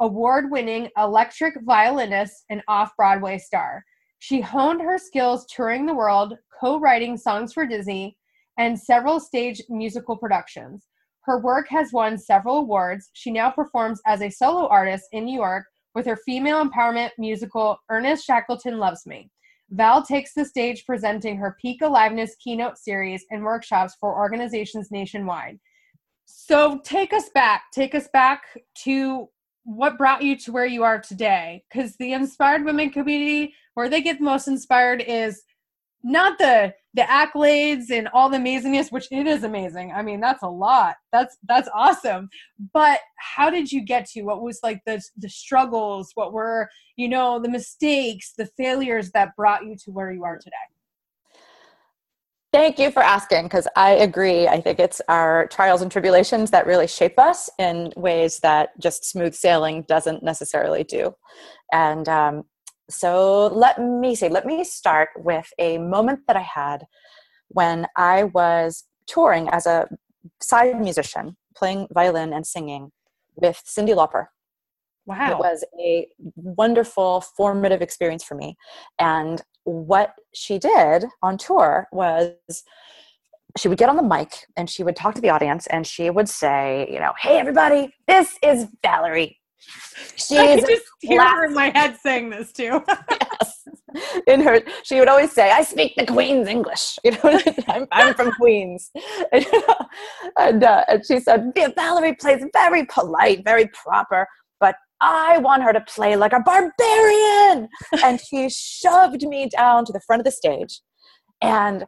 award winning electric violinist and off Broadway star. She honed her skills touring the world, co writing songs for Disney, and several stage musical productions. Her work has won several awards. She now performs as a solo artist in New York with her female empowerment musical Ernest Shackleton Loves Me. Val takes the stage presenting her Peak Aliveness keynote series and workshops for organizations nationwide. So take us back, take us back to what brought you to where you are today? Because the inspired women community where they get the most inspired is not the the accolades and all the amazingness which it is amazing. I mean that's a lot. That's that's awesome. But how did you get to what was like the the struggles? What were you know the mistakes the failures that brought you to where you are today Thank you for asking because I agree. I think it's our trials and tribulations that really shape us in ways that just smooth sailing doesn't necessarily do. And um, so let me say, let me start with a moment that I had when I was touring as a side musician, playing violin and singing with Cyndi Lauper. Wow. It was a wonderful, formative experience for me. And what she did on tour was she would get on the mic and she would talk to the audience and she would say, you know, hey everybody, this is Valerie. She's I can just hear her in my head saying this too. yes. In her, she would always say, "I speak the Queen's English." You know, I'm, I'm from Queens, and, and, uh, and she said, "Valerie plays very polite, very proper, I want her to play like a barbarian. and she shoved me down to the front of the stage. And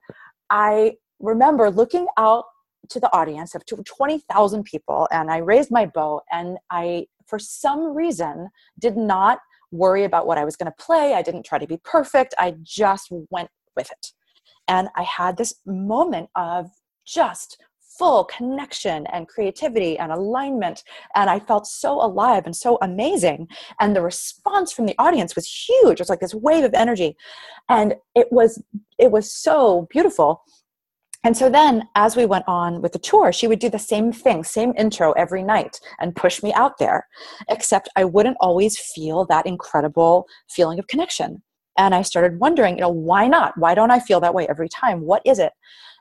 I remember looking out to the audience of 20,000 people and I raised my bow and I, for some reason, did not worry about what I was going to play. I didn't try to be perfect. I just went with it. And I had this moment of just full connection and creativity and alignment. And I felt so alive and so amazing. And the response from the audience was huge. It was like this wave of energy. And it was it was so beautiful. And so then, as we went on with the tour, she would do the same thing, same intro every night and push me out there, except I wouldn't always feel that incredible feeling of connection. And I started wondering, you know, why not? Why don't I feel that way every time? What is it?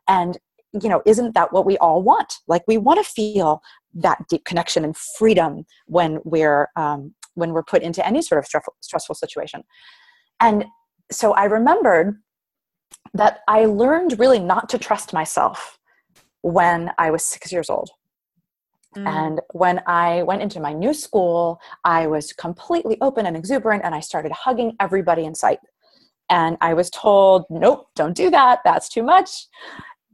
And you know isn't that what we all want? Like we want to feel that deep connection and freedom when we're um, when we're put into any sort of stressful, stressful situation. And so i remembered that i learned really not to trust myself when i was six years old. Mm. and when i went into my new school i was completely open and exuberant and i started hugging everybody in sight. And i was told nope don't do that that's too much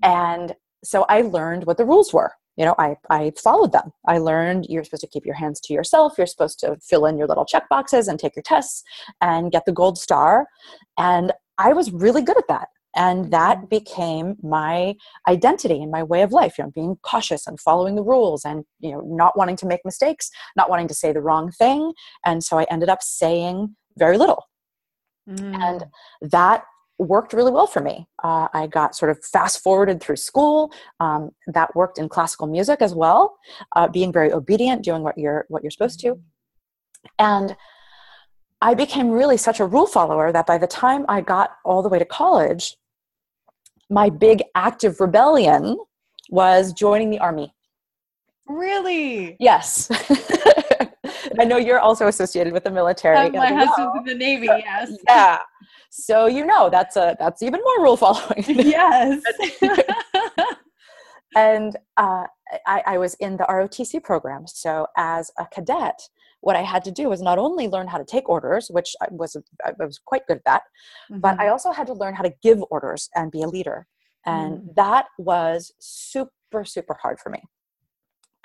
and so I learned what the rules were. You know, I, I followed them. I learned you're supposed to keep your hands to yourself. You're supposed to fill in your little check boxes and take your tests and get the gold star. And I was really good at that. And that mm-hmm. became my identity and my way of life, you know, being cautious and following the rules and, you know, not wanting to make mistakes, not wanting to say the wrong thing. And so I ended up saying very little. Mm. And that worked really well for me. Uh, I got sort of fast forwarded through school. Um, that worked in classical music as well, uh, being very obedient, doing what you're what you're supposed to, and I became really such a rule follower that by the time I got all the way to college, my big active rebellion was joining the army. Really? Yes. I know you're also associated with the military. my husband's in the Navy, yes. Yeah. So you know that's a that's even more rule following. yes. and uh, I, I was in the ROTC program. So as a cadet, what I had to do was not only learn how to take orders, which I was I was quite good at that, mm-hmm. but I also had to learn how to give orders and be a leader, and mm. that was super super hard for me.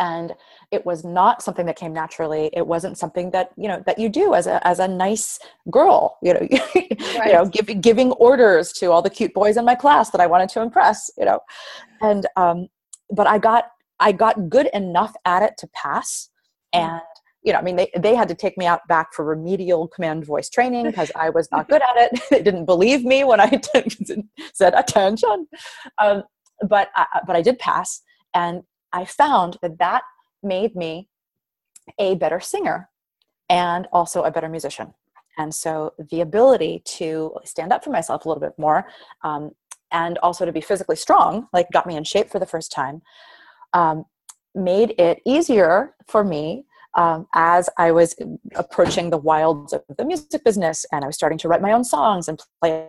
And it was not something that came naturally it wasn't something that you know that you do as a as a nice girl you know right. you know giving giving orders to all the cute boys in my class that i wanted to impress you know and um but i got i got good enough at it to pass mm. and you know, I mean, they, they had to take me out back for remedial command voice training because I was not good at it. they didn't believe me when I said attention. Um, but, I, but I did pass. And I found that that made me a better singer and also a better musician. And so the ability to stand up for myself a little bit more um, and also to be physically strong, like got me in shape for the first time, um, made it easier for me um, as I was approaching the wilds of the music business and I was starting to write my own songs and play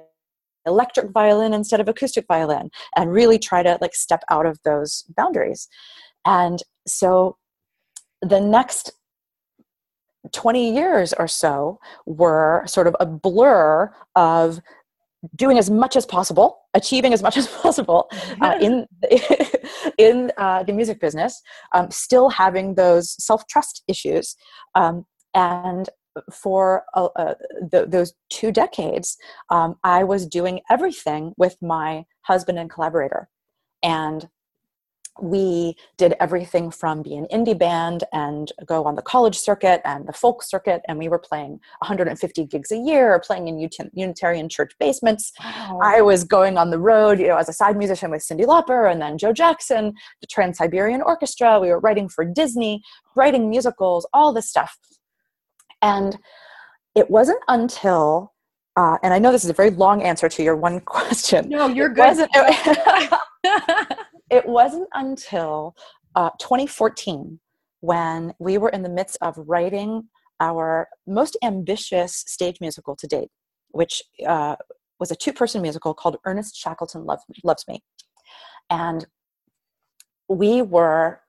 electric violin instead of acoustic violin and really try to like step out of those boundaries. And so the next 20 years or so were sort of a blur of doing as much as possible achieving as much as possible uh, in in uh, the music business um, still having those self-trust issues um, and for uh, uh, the, those two decades, um, I was doing everything with my husband and collaborator. And we did everything from be an indie band and go on the college circuit and the folk circuit and we were playing 150 gigs a year playing in unitarian church basements wow. i was going on the road you know as a side musician with Cyndi lauper and then joe jackson the trans-siberian orchestra we were writing for disney writing musicals all this stuff and it wasn't until, uh, and I know this is a very long answer to your one question. No, you're good. Wasn't, it, it wasn't until uh, 2014 when we were in the midst of writing our most ambitious stage musical to date, which uh, was a two person musical called Ernest Shackleton Love, Loves Me. And we were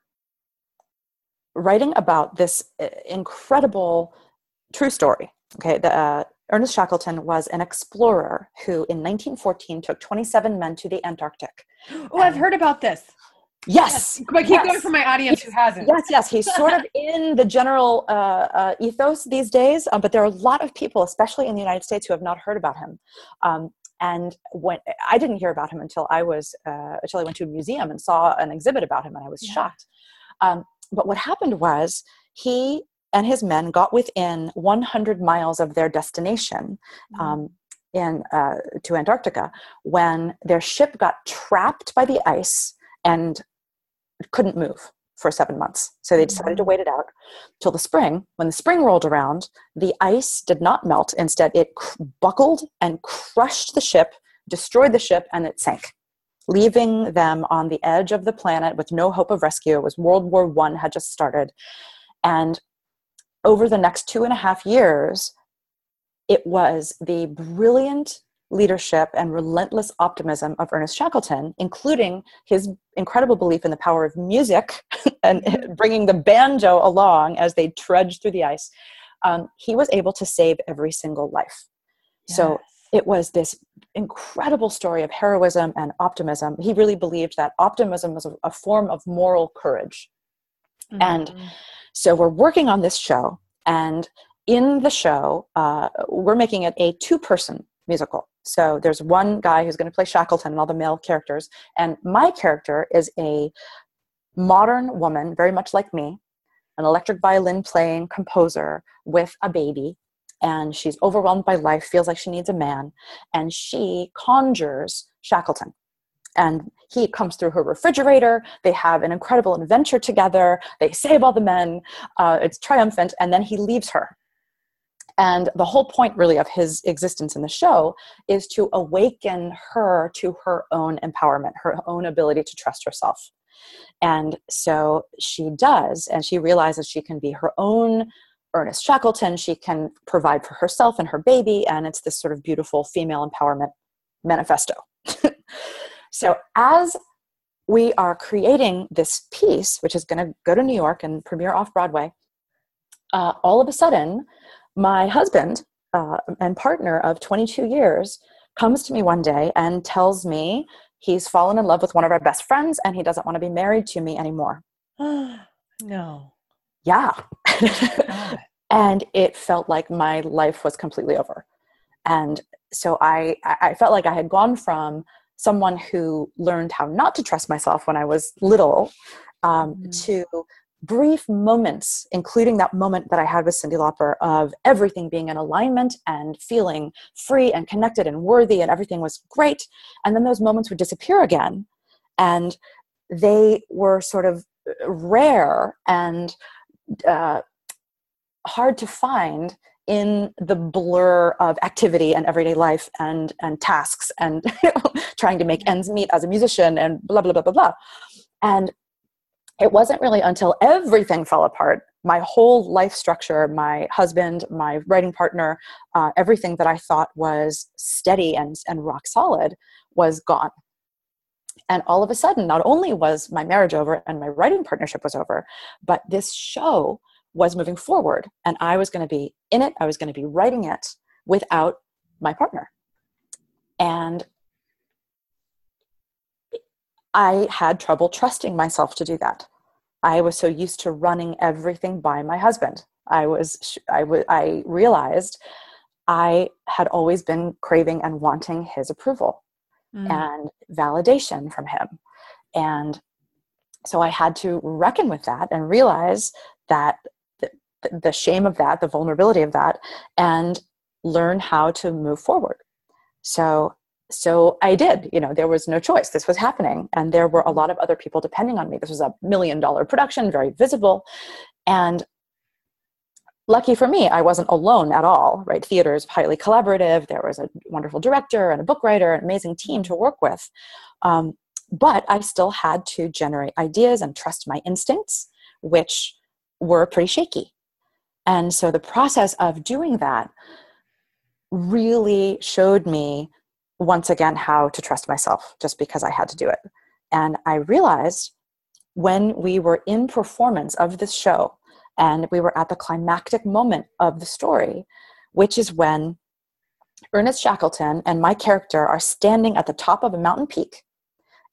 writing about this uh, incredible true story. Okay, the, uh, Ernest Shackleton was an explorer who, in 1914, took 27 men to the Antarctic. Oh, I've heard about this. Yes. yes. But keep yes. going for my audience who hasn't. Yes, yes. He's sort of in the general uh, uh, ethos these days, um, but there are a lot of people, especially in the United States, who have not heard about him. Um, and when I didn't hear about him until I was uh, until I went to a museum and saw an exhibit about him, and I was yeah. shocked. Um, but what happened was he and his men got within 100 miles of their destination mm-hmm. um, in, uh, to Antarctica when their ship got trapped by the ice and couldn't move for seven months. So they decided to mm-hmm. wait it out till the spring. When the spring rolled around, the ice did not melt. Instead, it cr- buckled and crushed the ship, destroyed the ship, and it sank leaving them on the edge of the planet with no hope of rescue. It was World War One had just started, and over the next two and a half years, it was the brilliant leadership and relentless optimism of Ernest Shackleton, including his incredible belief in the power of music and mm-hmm. bringing the banjo along as they trudged through the ice. Um, he was able to save every single life. Yes. So it was this incredible story of heroism and optimism. He really believed that optimism was a, a form of moral courage. Mm-hmm. And so we're working on this show, and in the show, uh, we're making it a two person musical. So there's one guy who's going to play Shackleton and all the male characters, and my character is a modern woman, very much like me, an electric violin playing composer with a baby. And she's overwhelmed by life, feels like she needs a man, and she conjures Shackleton and he comes through her refrigerator. They have an incredible adventure together. They save all the men. Uh, it's triumphant, and then he leaves her. And the whole point, really, of his existence in the show is to awaken her to her own empowerment, her own ability to trust herself. And so she does, and she realizes she can be her own Ernest Shackleton. She can provide for herself and her baby, and it's this sort of beautiful female empowerment manifesto. So as we are creating this piece, which is going to go to New York and premiere off Broadway, uh, all of a sudden, my husband uh, and partner of 22 years comes to me one day and tells me he's fallen in love with one of our best friends and he doesn't want to be married to me anymore. No. Yeah. and it felt like my life was completely over. And so I, I felt like I had gone from someone who learned how not to trust myself when I was little um, mm. to brief moments, including that moment that I had with Cyndi Lauper of everything being in alignment and feeling free and connected and worthy and everything was great. And then those moments would disappear again. And they were sort of rare and uh, hard to find in the blur of activity and everyday life and and tasks and trying to make ends meet as a musician and blah blah blah blah blah. And it wasn't really until everything fell apart my whole life structure my husband my writing partner uh, everything that i thought was steady and, and rock solid was gone. And all of a sudden not only was my marriage over and my writing partnership was over but this show was moving forward and i was going to be in it i was going to be writing it without my partner and i had trouble trusting myself to do that I was so used to running everything by my husband. I was I, w- I realized I had always been craving and wanting his approval mm. and validation from him. And so I had to reckon with that and realize that the, shame of that, the vulnerability of that, and learn how to move forward. So so I did. You know, there was no choice. This was happening. And there were a lot of other people depending on me. This was a million dollar production, very visible. And lucky for me, I wasn't alone at all, right? Theater is highly collaborative. There was a wonderful director and a book writer, an amazing team to work with. Um, but I still had to generate ideas and trust my instincts, which were pretty shaky. And so the process of doing that really showed me once again how to trust myself just because I had to do it. And I realized when we were in performance of this show and we were at the climactic moment of the story, which is when Ernest Shackleton and my character are standing at the top of a mountain peak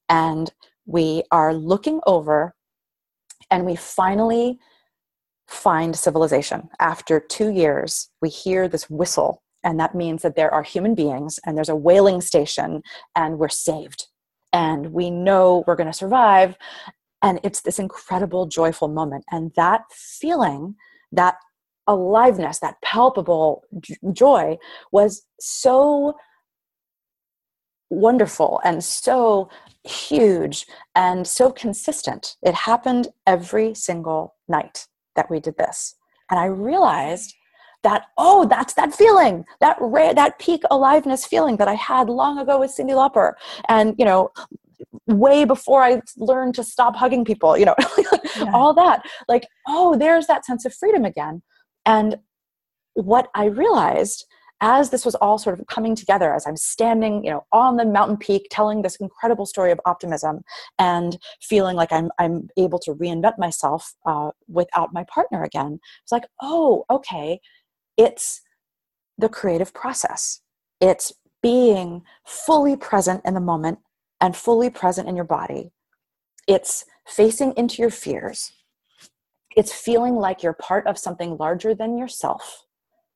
and we are looking over and we finally find civilization. After two years we hear this whistle and that means that there are human beings and there's a whaling station and we're saved. And we know we're going to survive and it's this incredible joyful moment. And that feeling that aliveness that palpable joy was so wonderful and so huge and so consistent. It happened every single night that we did this. And i realized that oh that's that feeling that rare that peak aliveness feeling that i had long ago with Cyndi lauper. And you know way before i learned to stop hugging people you know yeah. all that. Like oh there's that sense of freedom again. And what i realized as this was all sort of coming together as i'm standing you know on the mountain peak telling this incredible story of optimism and feeling like i'm i'm able to reinvent myself uh, without my partner again it's like oh okay it's the creative process. It's being fully present in the moment and fully present in your body. It's facing into your fears. It's feeling like you're part of something larger than yourself,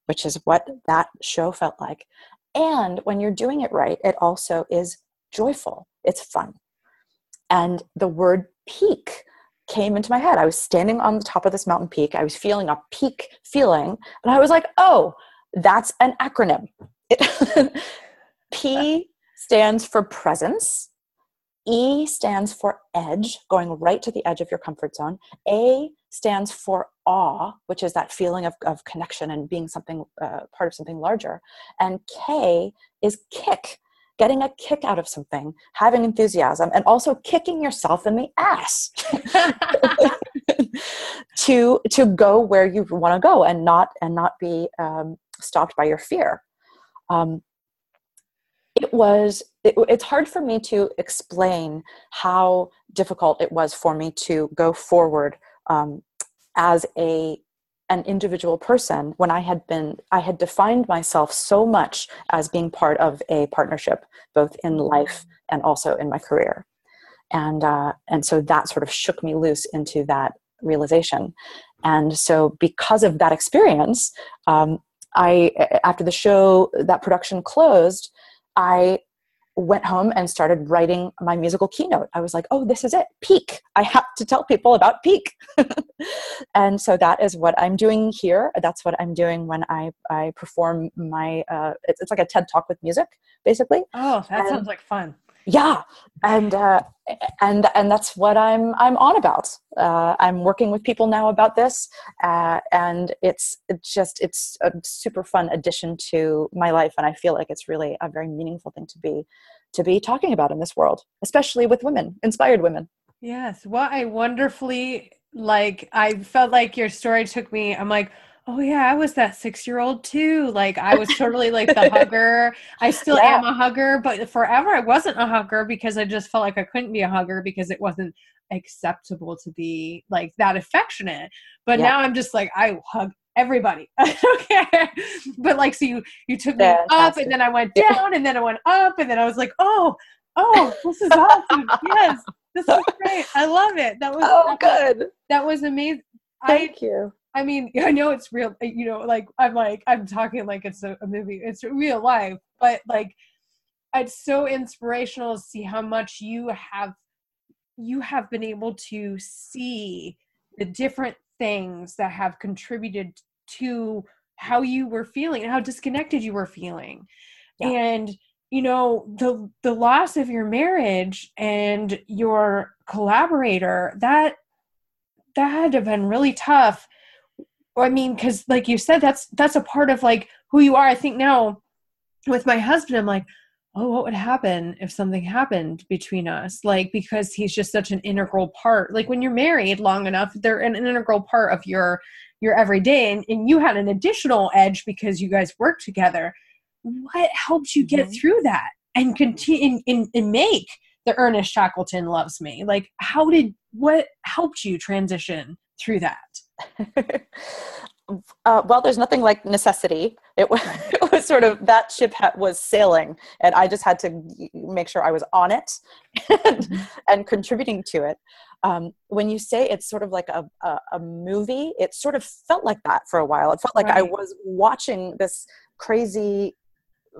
which is what that show felt like. And when you're doing it right, it also is joyful, it's fun. And the word peak came into my head. I was standing on the top of this mountain peak. I was feeling a peak feeling. And I was like, oh, that's an acronym. It P stands for presence. E stands for edge, going right to the edge of your comfort zone. A stands for awe, which is that feeling of, of connection and being something, uh, part of something larger. And K is kick, getting a kick out of something, having enthusiasm, and also kicking yourself in the ass to to go where you want to go and not and not be um, stopped by your fear. Um, it was it, it's hard for me to explain how difficult it was for me to go forward um, as a an individual person when i had been i had defined myself so much as being part of a partnership both in life and also in my career and uh, and so that sort of shook me loose into that realization. And so, because of that experience, um, I after the show that production closed, I went home and started writing my musical keynote. I was like, oh, this is it, peak. I have to tell people about peak. and so that is what I'm doing here. That's what I'm doing when I, I perform my, uh, it's, it's like a TED talk with music, basically. Oh, that and, sounds like fun yeah. And uh, and and that's what i'm i'm on about. Uh, i'm working with people now about this uh, and it's it's just it's a super fun addition to my life and i feel like it's really a very meaningful thing to be to be talking about in this world especially with women inspired women. Yes. Well i wonderfully like i felt like your story took me i'm like oh yeah i was that six year old too like i was totally like the hugger. I still yeah. am a hugger but forever i wasn't a hugger because i just felt like i couldn't be a hugger because it wasn't acceptable to be like that affectionate. But yeah. now i'm just like i hug everybody. Okay but like so you you took me Fantastic. up and then i went down and then i went up and then i was like oh oh this is awesome. Yes this is great. I love it. That was oh good. that was amazing thank I, you I mean, I know it's real, uh, you know, like I'm like, I'm talking like it's a, a movie, it's real life, but like it's so inspirational to see how much you have you have been able to see the different things that have contributed to how you were feeling and how disconnected you were feeling yeah. and you know the the loss of your marriage and your collaborator that that had to have been really tough I mean, because like you said, that's that's a part of like who you are. I think now with my husband, I'm like, oh, what would happen if something happened between us? Like because he's just such an integral part. Like when you're married long enough, they're an integral part of your your everyday, and, and you had an additional edge because you guys work together. What helped you get mm-hmm. through that and continue and, and make the Ernest Shackleton loves me? Like how did what helped you transition through that? uh, well, there's nothing like necessity. It was, it was sort of that ship ha- was sailing, and I just had to make sure I was on it and, mm-hmm. and contributing to it. Um, when you say it's sort of like a, a, a, movie, it sort of felt like that for a while. It felt like right. I was watching this crazy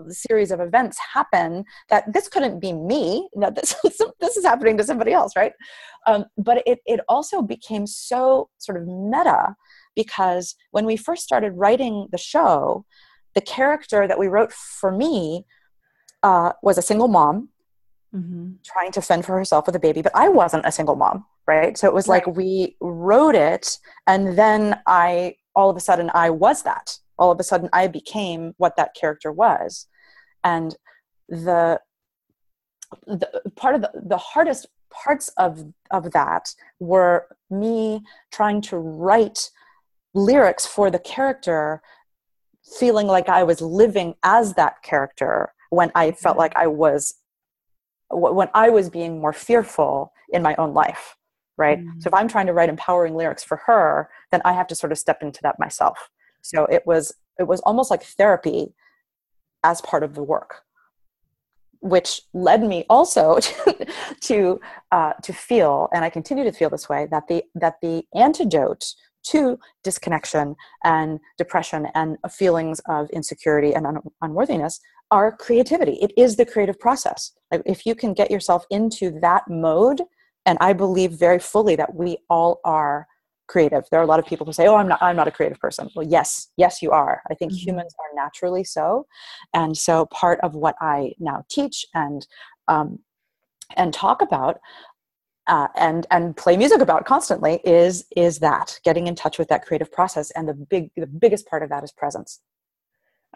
series of events happen that this couldn't be me no, this, this is happening to somebody else right um, but it, it also became so sort of meta because when we first started writing the show the character that we wrote for me uh, was a single mom mm-hmm. trying to fend for herself with a baby but i wasn't a single mom right so it was right. like we wrote it and then i all of a sudden i was that all of a sudden I became what that character was. And the, the part of the, the hardest parts of, of that were me trying to write lyrics for the character, feeling like I was living as that character when I felt like I was when I was being more fearful in my own life, right? Mm-hmm. So if I'm trying to write empowering lyrics for her, then I have to sort of step into that myself. So it was it was almost like therapy as part of the work which led me also to uh, to feel, and I continue to feel this way, that the that the antidote to disconnection and depression and feelings of insecurity and un- unworthiness are creativity. It is the creative process. Like if you can get yourself into that mode, and I believe very fully that we all are creative. There are a lot of people who say, "Oh, I'm not I'm not a creative person." Well, yes, yes you are. I think mm-hmm. humans are naturally so. And so part of what I now teach and um, and talk about uh, and and play music about constantly is is that getting in touch with that creative process and the big the biggest part of that is presence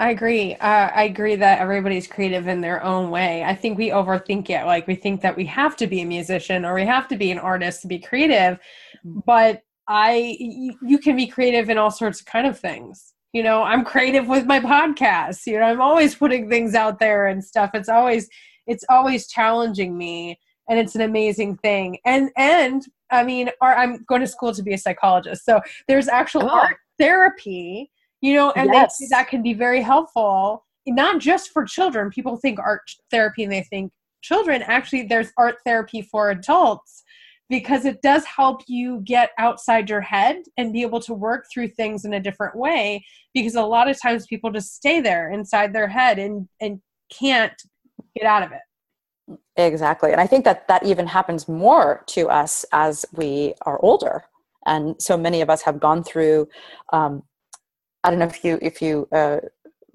I agree. Uh, I agree that everybody's creative in their own way. I think we overthink it. Like we think that we have to be a musician or we have to be an artist to be creative, mm. but I you can be creative in all sorts of kind of things. You know, I'm creative with my podcast. You know, I'm always putting things out there and stuff. It's always it's always challenging me and it's an amazing thing. And and I mean, or I'm going to school to be a psychologist. So there's actual oh. art therapy, you know, and yes. that can be very helpful, not just for children. People think art therapy and they think children. Actually, there's art therapy for adults because it does help you get outside your head and be able to work through things in a different way because a lot of times people just stay there inside their head and and can't get out of it. Exactly. And i think that that even happens more to us as we are older. And so many of us have gone through um, i don't know if you if you uh,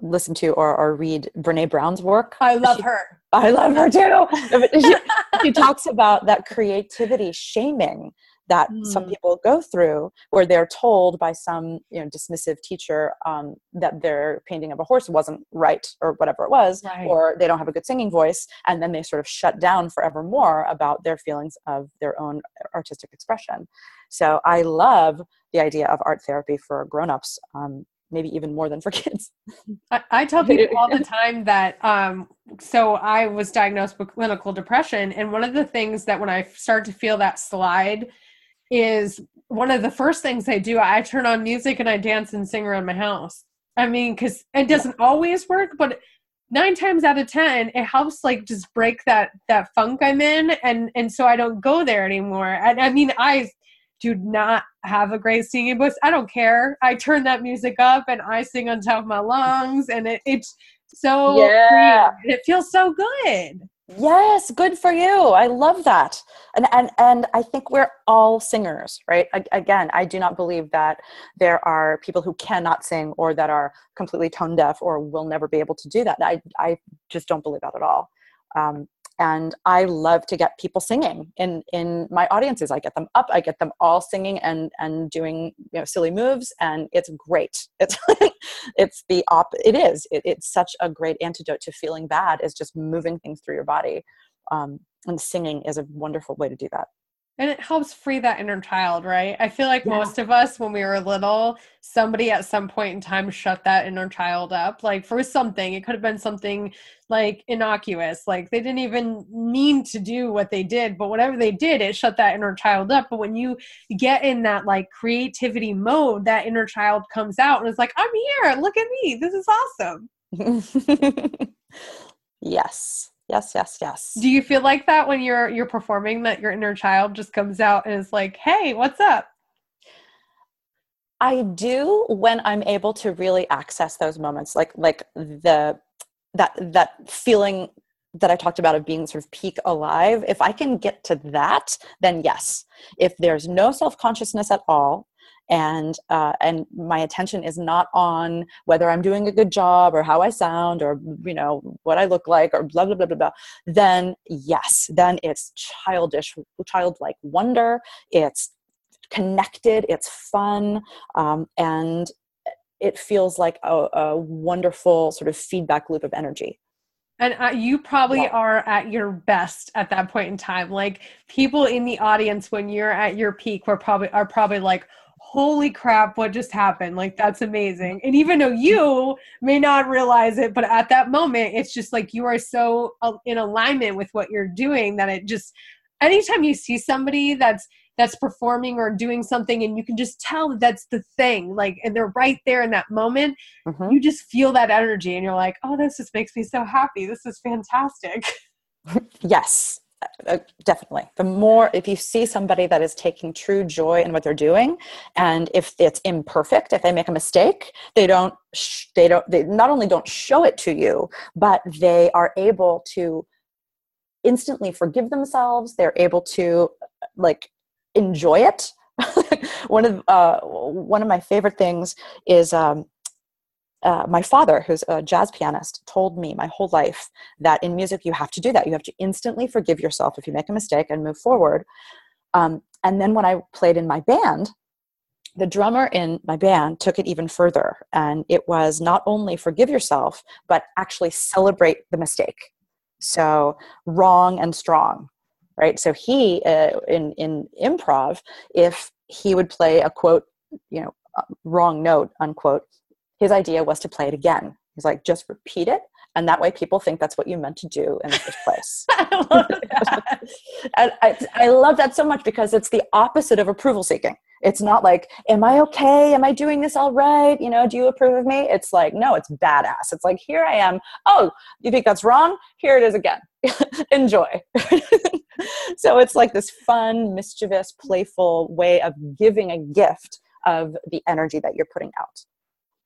listen to or, or read brene brown's work. I love she, her I love her too. she, she, talks about that creativity shaming that mm. some people go through, where they're told by some you know dismissive teacher um, that their painting of a horse wasn't right or whatever it was, right. or they don't have a good singing voice, and then they sort of shut down forevermore about their feelings of their own artistic expression. So I love the idea of art therapy for grown-ups um, maybe even more than for kids. I, I tell people all the time that um, so I was diagnosed with clinical depression, and one of the things that when I start to feel that slide is one of the first things I do. I turn on music and I dance and sing around my house. I mean, because it doesn't always work, but nine times out of ten it helps like just break that that funk i'm in and and so i don't go there anymore and i mean i do not have a great singing voice. I don't care. I turn that music up and I sing on top of my lungs, and it, it's so yeah. it feels so good. Yes, good for you. I love that. And and and I think we're all singers, right? Again, I do not believe that there are people who cannot sing or that are completely tone deaf or will never be able to do that. I I just don't believe that at all. Um, and i love to get people singing in in my audiences. I get them up i get them all singing and and doing you know silly moves and it's great. It's it's the op it is. It, it's such a great antidote to feeling bad is just moving things through your body um, and singing is a wonderful way to do that and it helps free that inner child, right? I feel like yeah. most of us, when we were little, somebody at some point in time shut that inner child up. Like for something, it could have been something like innocuous. Like they didn't even mean to do what they did, but whatever they did, it shut that inner child up. But when you get in that like creativity mode, that inner child comes out and it's like, I'm here. Look at me. This is awesome. yes yes yes yes. Do you feel like that when you're you're performing that your inner child just comes out and is like hey what's up? I do when i'm able to really access those moments like like the that that feeling that I talked about of being sort of peak alive, if I can get to that, then yes. If there's no self consciousness at all, and uh, and my attention is not on whether I'm doing a good job or how I sound or you know what I look like or blah blah blah blah blah, then yes, then it's childish, childlike wonder. It's connected. It's fun, um, and it feels like a, a wonderful sort of feedback loop of energy and uh, you probably yeah. are at your best at that point in time like people in the audience when you're at your peak were probably are probably like holy crap what just happened? Like that's amazing. And even though you may not realize it but at that moment it's just like you are so uh, in alignment with what you're doing that it just anytime you see somebody that's that's performing or doing something and you can just tell that that's the thing like and they're right there in that moment mm-hmm. you just feel that energy and you're like oh this just makes me so happy. This is fantastic. Yes uh, definitely. The more if you see somebody that is taking true joy in what they're doing and if it's imperfect if they make a mistake they don't sh- they don't they not only don't show it to you but they are able to instantly forgive themselves. They're able to like enjoy it. One of uh, one of my favorite things is um, uh, my father, who's a jazz pianist, told me my whole life that in music you have to do that. You have to instantly forgive yourself if you make a mistake and move forward. Um, and then when I played in my band, the drummer in my band took it even further. And it was not only forgive yourself, but actually celebrate the mistake. So, wrong and strong, right? So, he, uh, in, in improv, if he would play a quote, you know, uh, wrong note, unquote, his idea was to play it again. He's like, just repeat it. And that way people think that's what you meant to do in the first place. I love that. and I, I love that so much because it's the opposite of approval seeking. It's not like, am I okay? Am I doing this all right? You know, do you approve of me? It's like, no, it's badass. It's like, here I am. Oh, you think that's wrong? Here it is again. Enjoy. so it's like this fun, mischievous, playful way of giving a gift of the energy that you're putting out.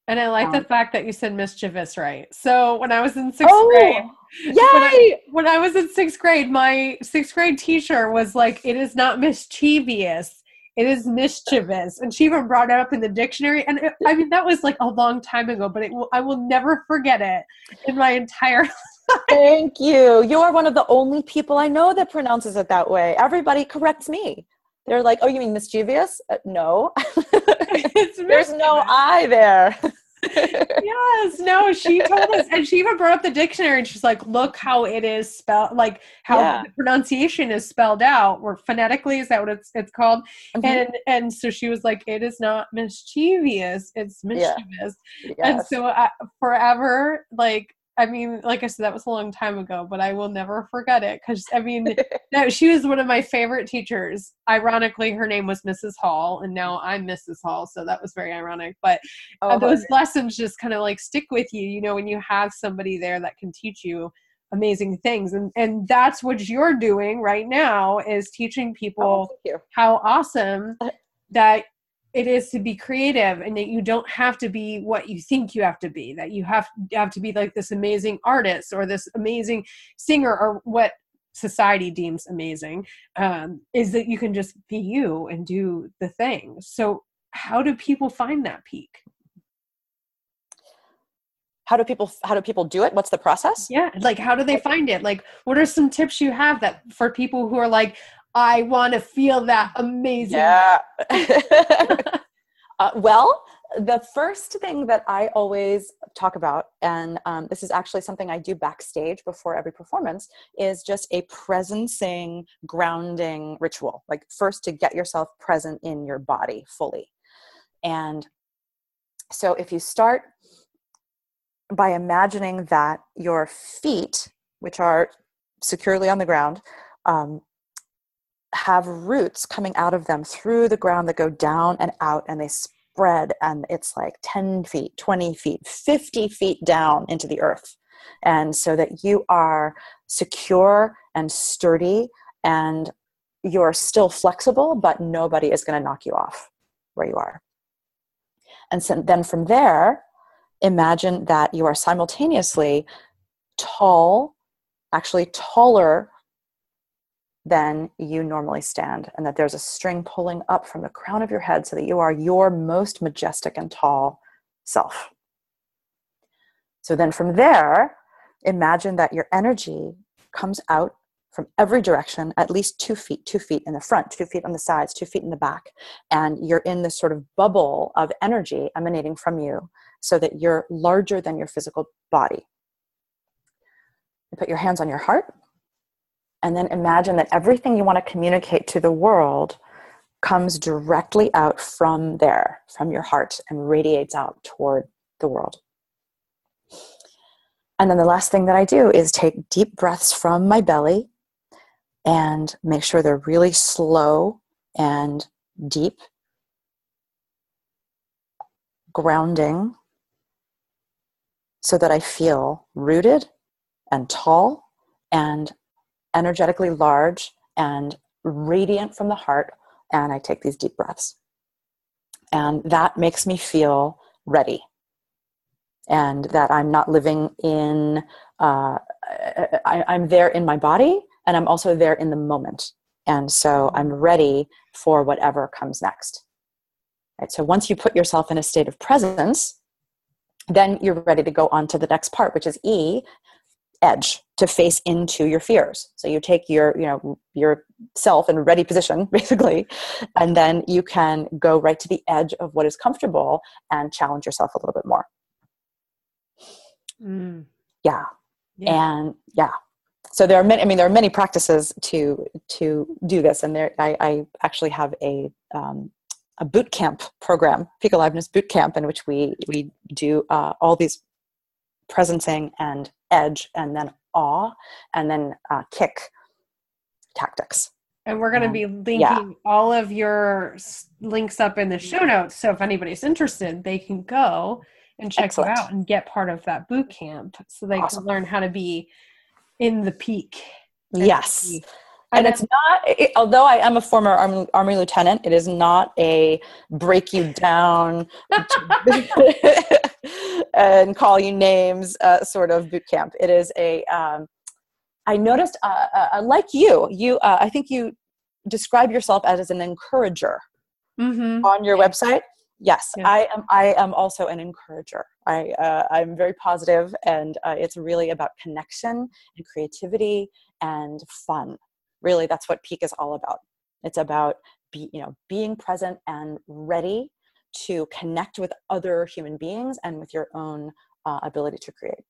And I like um, the fact that you said mischievous, right? So when I was in sixth oh, grade, yay! When I, when I was in sixth grade, my sixth grade teacher was like, "It is not mischievous, it is mischievous," and she even brought it up in the dictionary. And it, I mean, that was like a long time ago, but it I will never forget it in my entire life. Thank you. You are one of the only people I know that pronounces it that way. Everybody corrects me. They're like, "Oh, you mean mischievous?" Uh, no, there's no I there. yes, no, she told us, and she even brought up the dictionary, and she's like, "Look how it is spelled, like how yeah. the pronunciation is spelled out, or phonetically is that what it's it's called?" Mm-hmm. And and so she was like, "It is not mischievous; it's mischievous." Yeah. Yes. And so I, forever, like I mean, like I said, that was a long time ago, but I will never forget it because I mean, no, she was one of my favorite teachers. Ironically, her name was Mrs. Hall, and now I'm Mrs. Hall, so that was very ironic. But uh, oh, those lessons just kind of like stick with you, you know, when you have somebody there that can teach you amazing things and and that's what you're doing right now is teaching people oh, how awesome that it is to be creative and that you don't have to be what you think you have to be that you have have to be like this amazing artist or this amazing singer or what society deems amazing um, is that you can just be you and do the thing. So how do people find that peak? How do people how do people do it? What's the process? Yeah like how do they find it? Like what are some tips you have that for people who are like I want to feel that amazing. Yeah. uh, well, the first thing that I always talk about, and um, this is actually something I do backstage before every performance, is just a presencing, grounding ritual. Like, first to get yourself present in your body fully. And so, if you start by imagining that your feet, which are securely on the ground, um, have roots coming out of them through the ground that go down and out and they spread and it's like 10 feet 20 feet 50 feet down into the earth. And so that you are secure and sturdy and you're still flexible but nobody is going to knock you off where you are. And so then from there imagine that you are simultaneously tall actually taller than you normally stand, and that there's a string pulling up from the crown of your head so that you are your most majestic and tall self. So then from there, imagine that your energy comes out from every direction, at least two feet, two feet in the front, two feet on the sides, two feet in the back. And you're in this sort of bubble of energy emanating from you so that you're larger than your physical body. You put your hands on your heart and then imagine that everything you want to communicate to the world comes directly out from there, from your heart, and radiates out toward the world. And then the last thing that I do is take deep breaths from my belly and make sure they're really slow and deep, grounding, so that I feel rooted and tall and energetically large and radiant from the heart, and I take these deep breaths. And that makes me feel ready. And that I'm not living in, uh, I, I'm there in my body, and I'm also there in the moment. And so I'm ready for whatever comes next. Right, so once you put yourself in a state of presence, then you're ready to go on to the next part, which is E, edge to face into your fears so you take your you know yourself in ready position basically and then you can go right to the edge of what is comfortable and challenge yourself a little bit more mm. yeah. yeah and yeah so there are many i mean there are many practices to to do this and there i, I actually have a um, a boot camp program peak aliveness boot camp in which we we do uh, all these presencing and edge and then awe and then uh, kick tactics and we're going to be linking yeah. all of your links up in the show notes so if anybody's interested they can go and check Excellent. it out and get part of that boot camp so they awesome. can learn how to be in the peak yes and it's not it, although i am a former army, army, lieutenant it is not a break you down and call you names uh, sort of boot camp. It is a um, I noticed uh, uh, uh like you you uh, i think you describe yourself as an encourager mm-hmm. on your website. Yes yeah. i am i am also an encourager. I uh, i'm very positive and uh, it's really about connection and creativity and fun really that's what peak is all about. It's about be you know being present and ready to connect with other human beings and with your own uh, ability to create.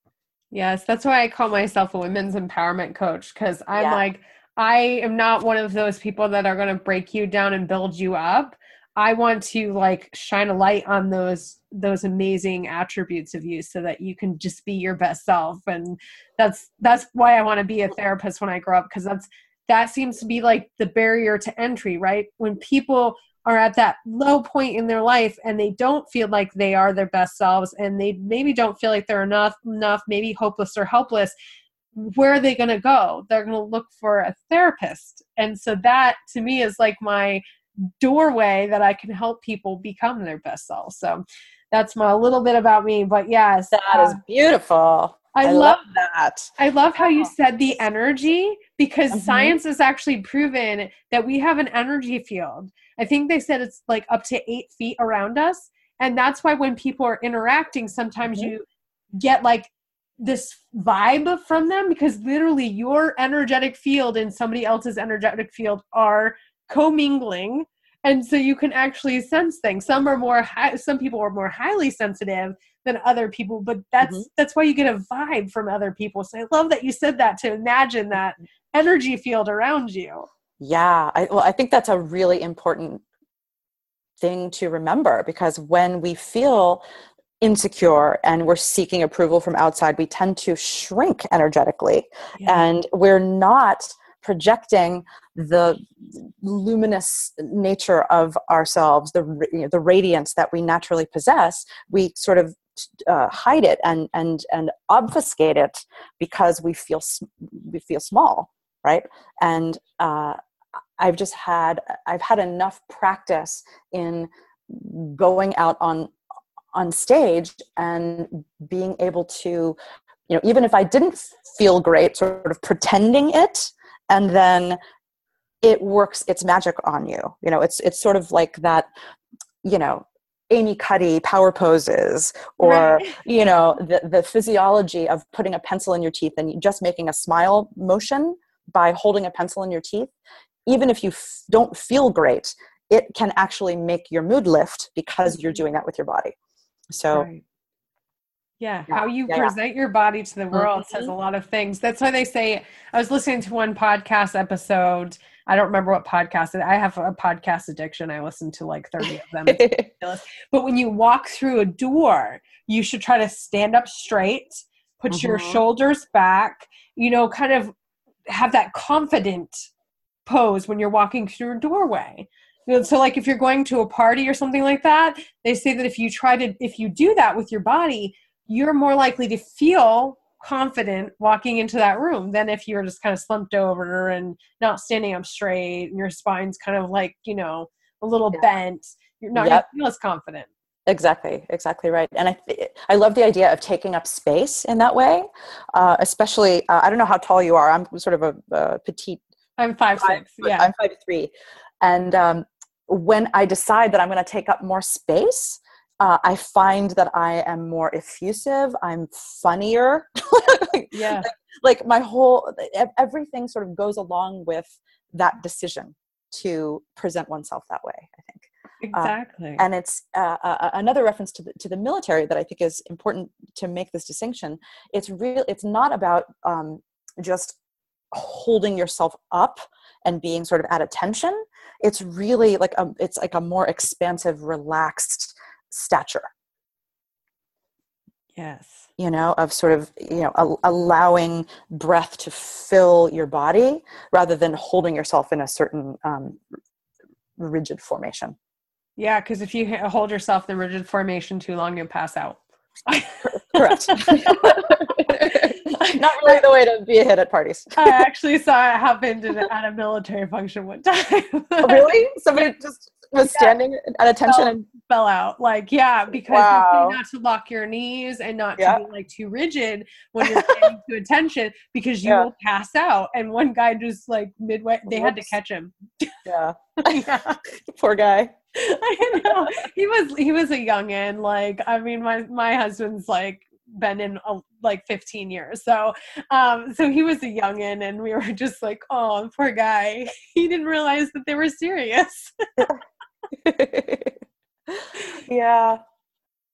Yes that's why i call myself a women's empowerment coach because i'm yeah. like i am not one of those people that are going to break you down and build you up. I want to like shine a light on those those amazing attributes of you so that you can just be your best self. And that's that's why I want to be a therapist when I grow up because that's that seems to be like the barrier to entry, right? When people are at that low point in their life and they don't feel like they are their best selves and they maybe don't feel like they're enough enough maybe hopeless or helpless where are they going to go they're going to look for a therapist and so that to me is like my doorway that I can help people become their best selves So that's my little bit about me. But yes, that uh, is beautiful. I, I love, love, that. I love how you said the energy because mm-hmm. science has actually proven that we have an energy field. I think they said it's like up to eight feet around us. And that's why when people are interacting, sometimes mm-hmm. you get like this vibe from them because literally your energetic field and somebody else's energetic field are commingling and so you can actually sense things some are more high, some people are more highly sensitive than other people but that's mm-hmm. that's why you get a vibe from other people so i love that you said that to imagine that energy field around you. Yeah I, well i think that's a really important thing to remember because when we feel insecure and we're seeking approval from outside we tend to shrink energetically. Yeah. and we're not projecting the luminous nature of ourselves, the you know, the radiance that we naturally possess, we sort of uh, hide it and and and obfuscate it because we feel we feel small, right? And uh, I've just had I've had enough practice in going out on on stage and being able to you know even if i didn't feel great sort of pretending it and then it works its magic on you you know it's it's sort of like that you know amy cuddy power poses or right. you know the, the physiology of putting a pencil in your teeth and just making a smile motion by holding a pencil in your teeth even if you f- don't feel great it can actually make your mood lift because you're doing that with your body so right. Yeah, yeah, how you yeah, present yeah. your body to the world mm-hmm. says a lot of things. That's why they say I was listening to one podcast episode. I don't remember what podcast. I have a podcast addiction. I listen to like 30 of them. but when you walk through a door, you should try to stand up straight, put mm-hmm. your shoulders back, you know, kind of have that confident pose when you're walking through a doorway. So like if you're going to a party or something like that, they say that if you try to if you do that with your body, you're more likely to feel confident walking into that room than if you're just kind of slumped over and not standing up straight and your spine's kind of like, you know, a little yeah. bent. You're not yep. feel as confident. Exactly, exactly right. And I, I love the idea of taking up space in that way, uh, especially, uh, I don't know how tall you are. I'm sort of a, a petite. I'm five, five six. Yeah. I'm five three. And um, when I decide that I'm going to take up more space, uh, I find that I am more effusive. I'm funnier. yeah. Like, like, my whole, everything sort of goes along with that decision to present oneself that way, I think. Uh, exactly. Uh, and it's uh, uh, another reference to the, to the military that I think is important to make this distinction. It's real, it's not about um, just holding yourself up and being sort of at attention. It's really like a, it's like a more expansive, relaxed, stature yes you know of sort of you know a- allowing breath to fill your body rather than holding yourself in a certain um, rigid formation yeah because if you hold yourself in rigid formation too long you'll pass out Correct. Not really the way to be a hit at parties. I actually saw it happen at a military function one time. oh, really? Somebody just was standing at attention fell, and fell out. Like, yeah, because Wow. not to lock your knees and not Yeah. to be like too rigid when you're standing to attention because you Yeah. will pass out. And one guy just like midway, they had to catch him. yeah, yeah. poor guy. I know. He was he was a youngin. Like, I mean, my my husband's like been in uh, like 15 years. So um so he was a youngin and we were just like, oh, poor guy. He didn't realize that they were serious. yeah.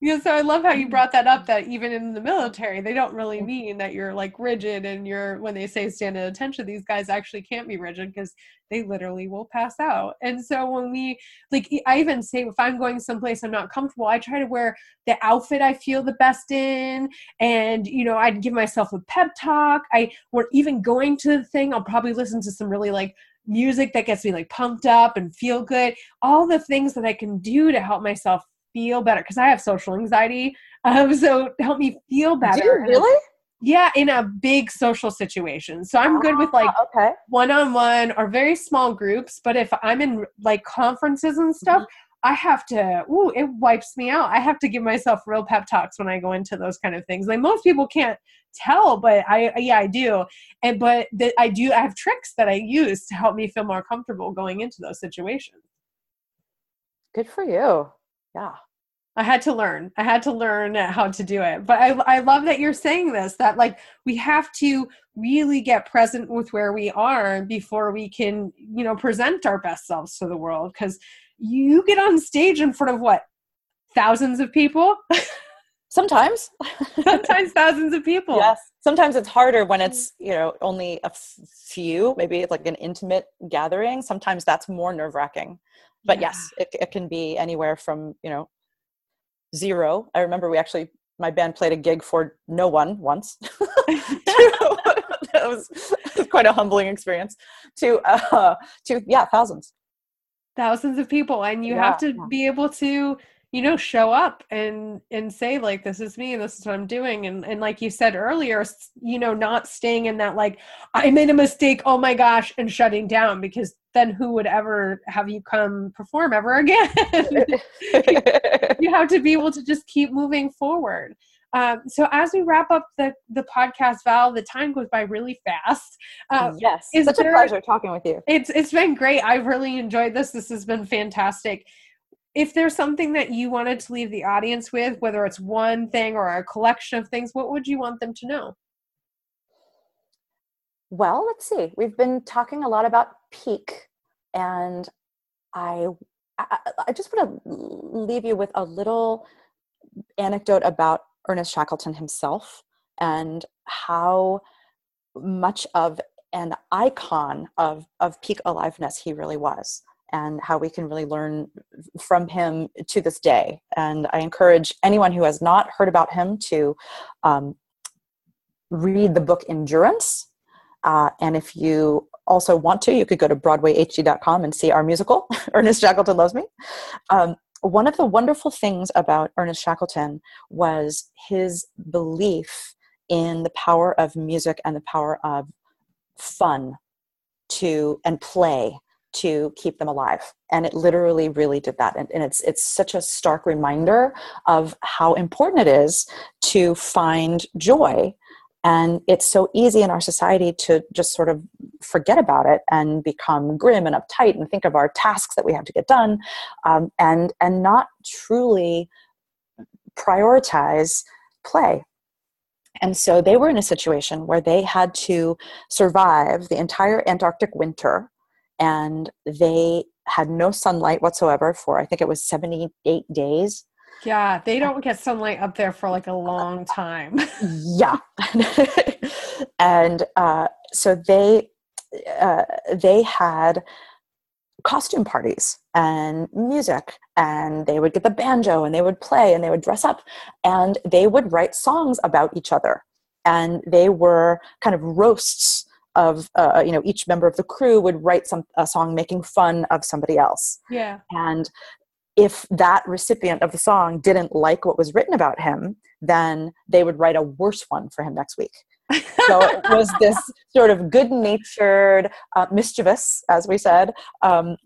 Yeah, so I love how you mm-hmm. brought that up that even in the military, they don't really mean that you're like rigid and you're when they say stand at attention, these guys actually can't be rigid because they literally will pass out. And so when we like I even say if I'm going someplace I'm not comfortable, I try to wear the outfit I feel the best in and you know, I'd give myself a pep talk. I or even going to the thing, I'll probably listen to some really like music that gets me like pumped up and feel good. All the things that I can do to help myself feel better because I have social anxiety. Um, so help me feel better. Do you really? Yeah, in a big social situation. So I'm good with like Ah, okay. one on one or very small groups. But if I'm in like conferences and stuff, I have to, ooh, it wipes me out. I have to give myself real pep talks when I go into those kind of things. Like most people can't tell, but I, yeah, I do. And, but that I do, I have tricks that I use to help me feel more comfortable going into those situations. Good for you. Yeah. I had to learn. I had to learn how to do it. But I, I love that you're saying this that like we have to really get present with where we are before we can, you know, present our best selves to the world. Because you get on stage in front of what? Thousands of people? Sometimes. Sometimes thousands of people. Yes. Sometimes it's harder when mm-hmm. it's, you know, only a f- few, maybe it's like an intimate gathering. Sometimes that's more nerve wracking. But Yeah. yes, it, it can be anywhere from, you know, zero. I remember we actually, my band played a gig for no one once. that was, was quite a humbling experience to, uh, to, yeah, thousands. thousands of people and you have to be able to you know show up and and say like this is me and this is what i'm doing and and like you said earlier you know not staying in that like i made a mistake oh my gosh and shutting down because then who would ever have you come perform ever again you have to be able to just keep moving forward um, so as we wrap up the the podcast val the time goes by really fast uh, yes. Such a pleasure talking with you. it's it's been great. I've really enjoyed this. This has been fantastic. If there's something that you wanted to leave the audience with, whether it's one thing or a collection of things, what would you want them to know? Well, let's see. We've been talking a lot about peak, and I, I, I just want to leave you with a little anecdote about Ernest Shackleton himself and how much of an icon of, of peak aliveness he really was and how we can really learn from him to this day and i encourage anyone who has not heard about him to um, read the book endurance uh, and if you also want to, you could go to BroadwayHD.com and see our musical, Ernest Shackleton Loves Me. Um, one of the wonderful things about Ernest Shackleton was his belief in the power of music and the power of fun to and play to keep them alive. And it literally really did that. And, and it's it's such a stark reminder of how important it is to find joy. And it's so easy in our society to just sort of forget about it and become grim and uptight and think of our tasks that we have to get done um, and and not truly prioritize play. And so they were in a situation where they had to survive the entire antarctic winter and they had no sunlight whatsoever for i think it was 78 days. Yeah, they don't get sunlight up there for like a long time. yeah. And uh, so they uh, they had costume parties and music and they would get the banjo and they would play and they would dress up and they would write songs about each other. And they were kind of roasts of uh, you know each member of the crew would write some a song making fun of somebody else yeah. and if that recipient of the song didn't like what was written about him, then they would write a worse one for him next week. so it was this sort of good natured, uh, mischievous, as we said, um,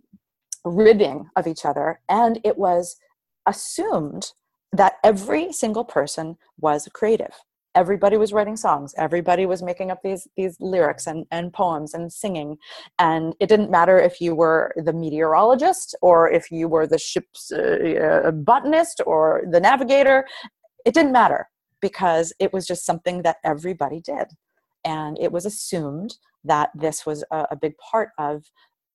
ribbing of each other. And it was assumed that every single person was creative everybody was writing songs everybody was making up these these lyrics and, and poems and singing. And it didn't matter if you were the meteorologist or if you were the ship's uh, uh, botanist or the navigator. It didn't matter because it was just something that everybody did. And it was assumed that this was a, a big part of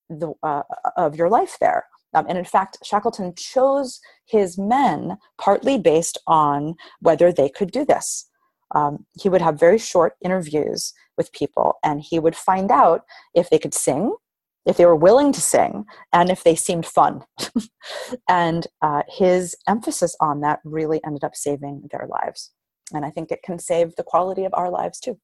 the uh, of your life there. Um, and in fact, Shackleton chose his men partly based on whether they could do this um, he would have very short interviews with people and he would find out if they could sing if they were willing to sing and if they seemed fun. And uh, his emphasis on that really ended up saving their lives. And i think it can save the quality of our lives too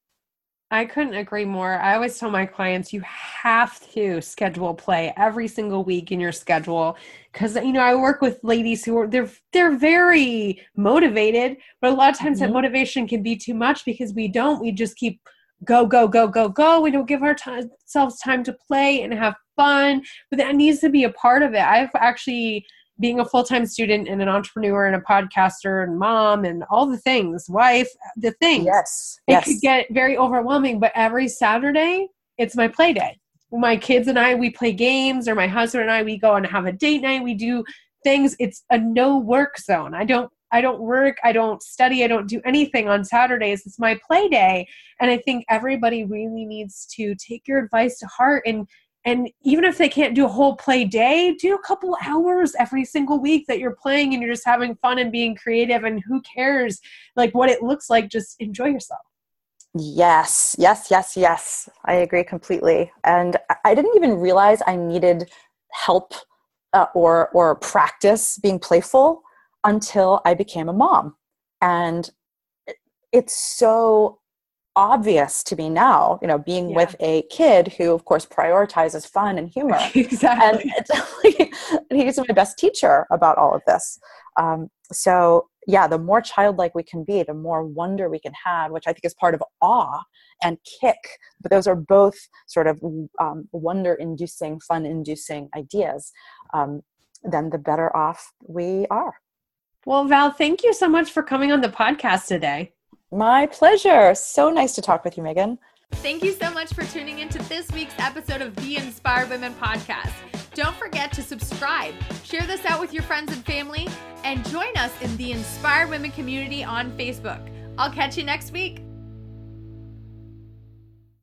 I couldn't agree more. I always tell my clients you have to schedule play every single week in your schedule cuz you know I work with ladies who are they're they're very motivated, but a lot of times mm-hmm. that motivation can be too much because we don't we just keep go go go go go we don't give ourselves time to play and have fun, but that needs to be a part of it. I've actually being a full-time student and an entrepreneur and a podcaster and mom and all the things wife the things. Yes it yes. could get very overwhelming but every saturday it's my play day. My kids and i we play games or my husband and i we go and have a date night we do things. It's a no work zone. I don't i don't work i don't study i don't do anything on saturdays. It's my play day. And i think everybody really needs to take your advice to heart and and even if they can't do a whole play day do a couple hours every single week that you're playing and you're just having fun and being creative and who cares like what it looks like just enjoy yourself. Yes yes yes yes. I agree completely. And i didn't even realize i needed help uh, or or practice being playful until i became a mom. And it's so obvious to me now you know being yeah. with a kid who of course prioritizes fun and humor. Exactly. And, he's my best teacher about all of this. Um, so yeah the more childlike we can be the more wonder we can have which i think is part of awe and kick. But those are both sort of um, wonder inducing fun inducing ideas um, then the better off we are. Well val thank you so much for coming on the podcast today my pleasure. So nice to talk with you, Megan. Thank you so much for tuning into this week's episode of the Inspired Women Podcast. Don't forget to subscribe, share this out with your friends and family, and join us in the Inspired Women community on Facebook. I'll catch you next week.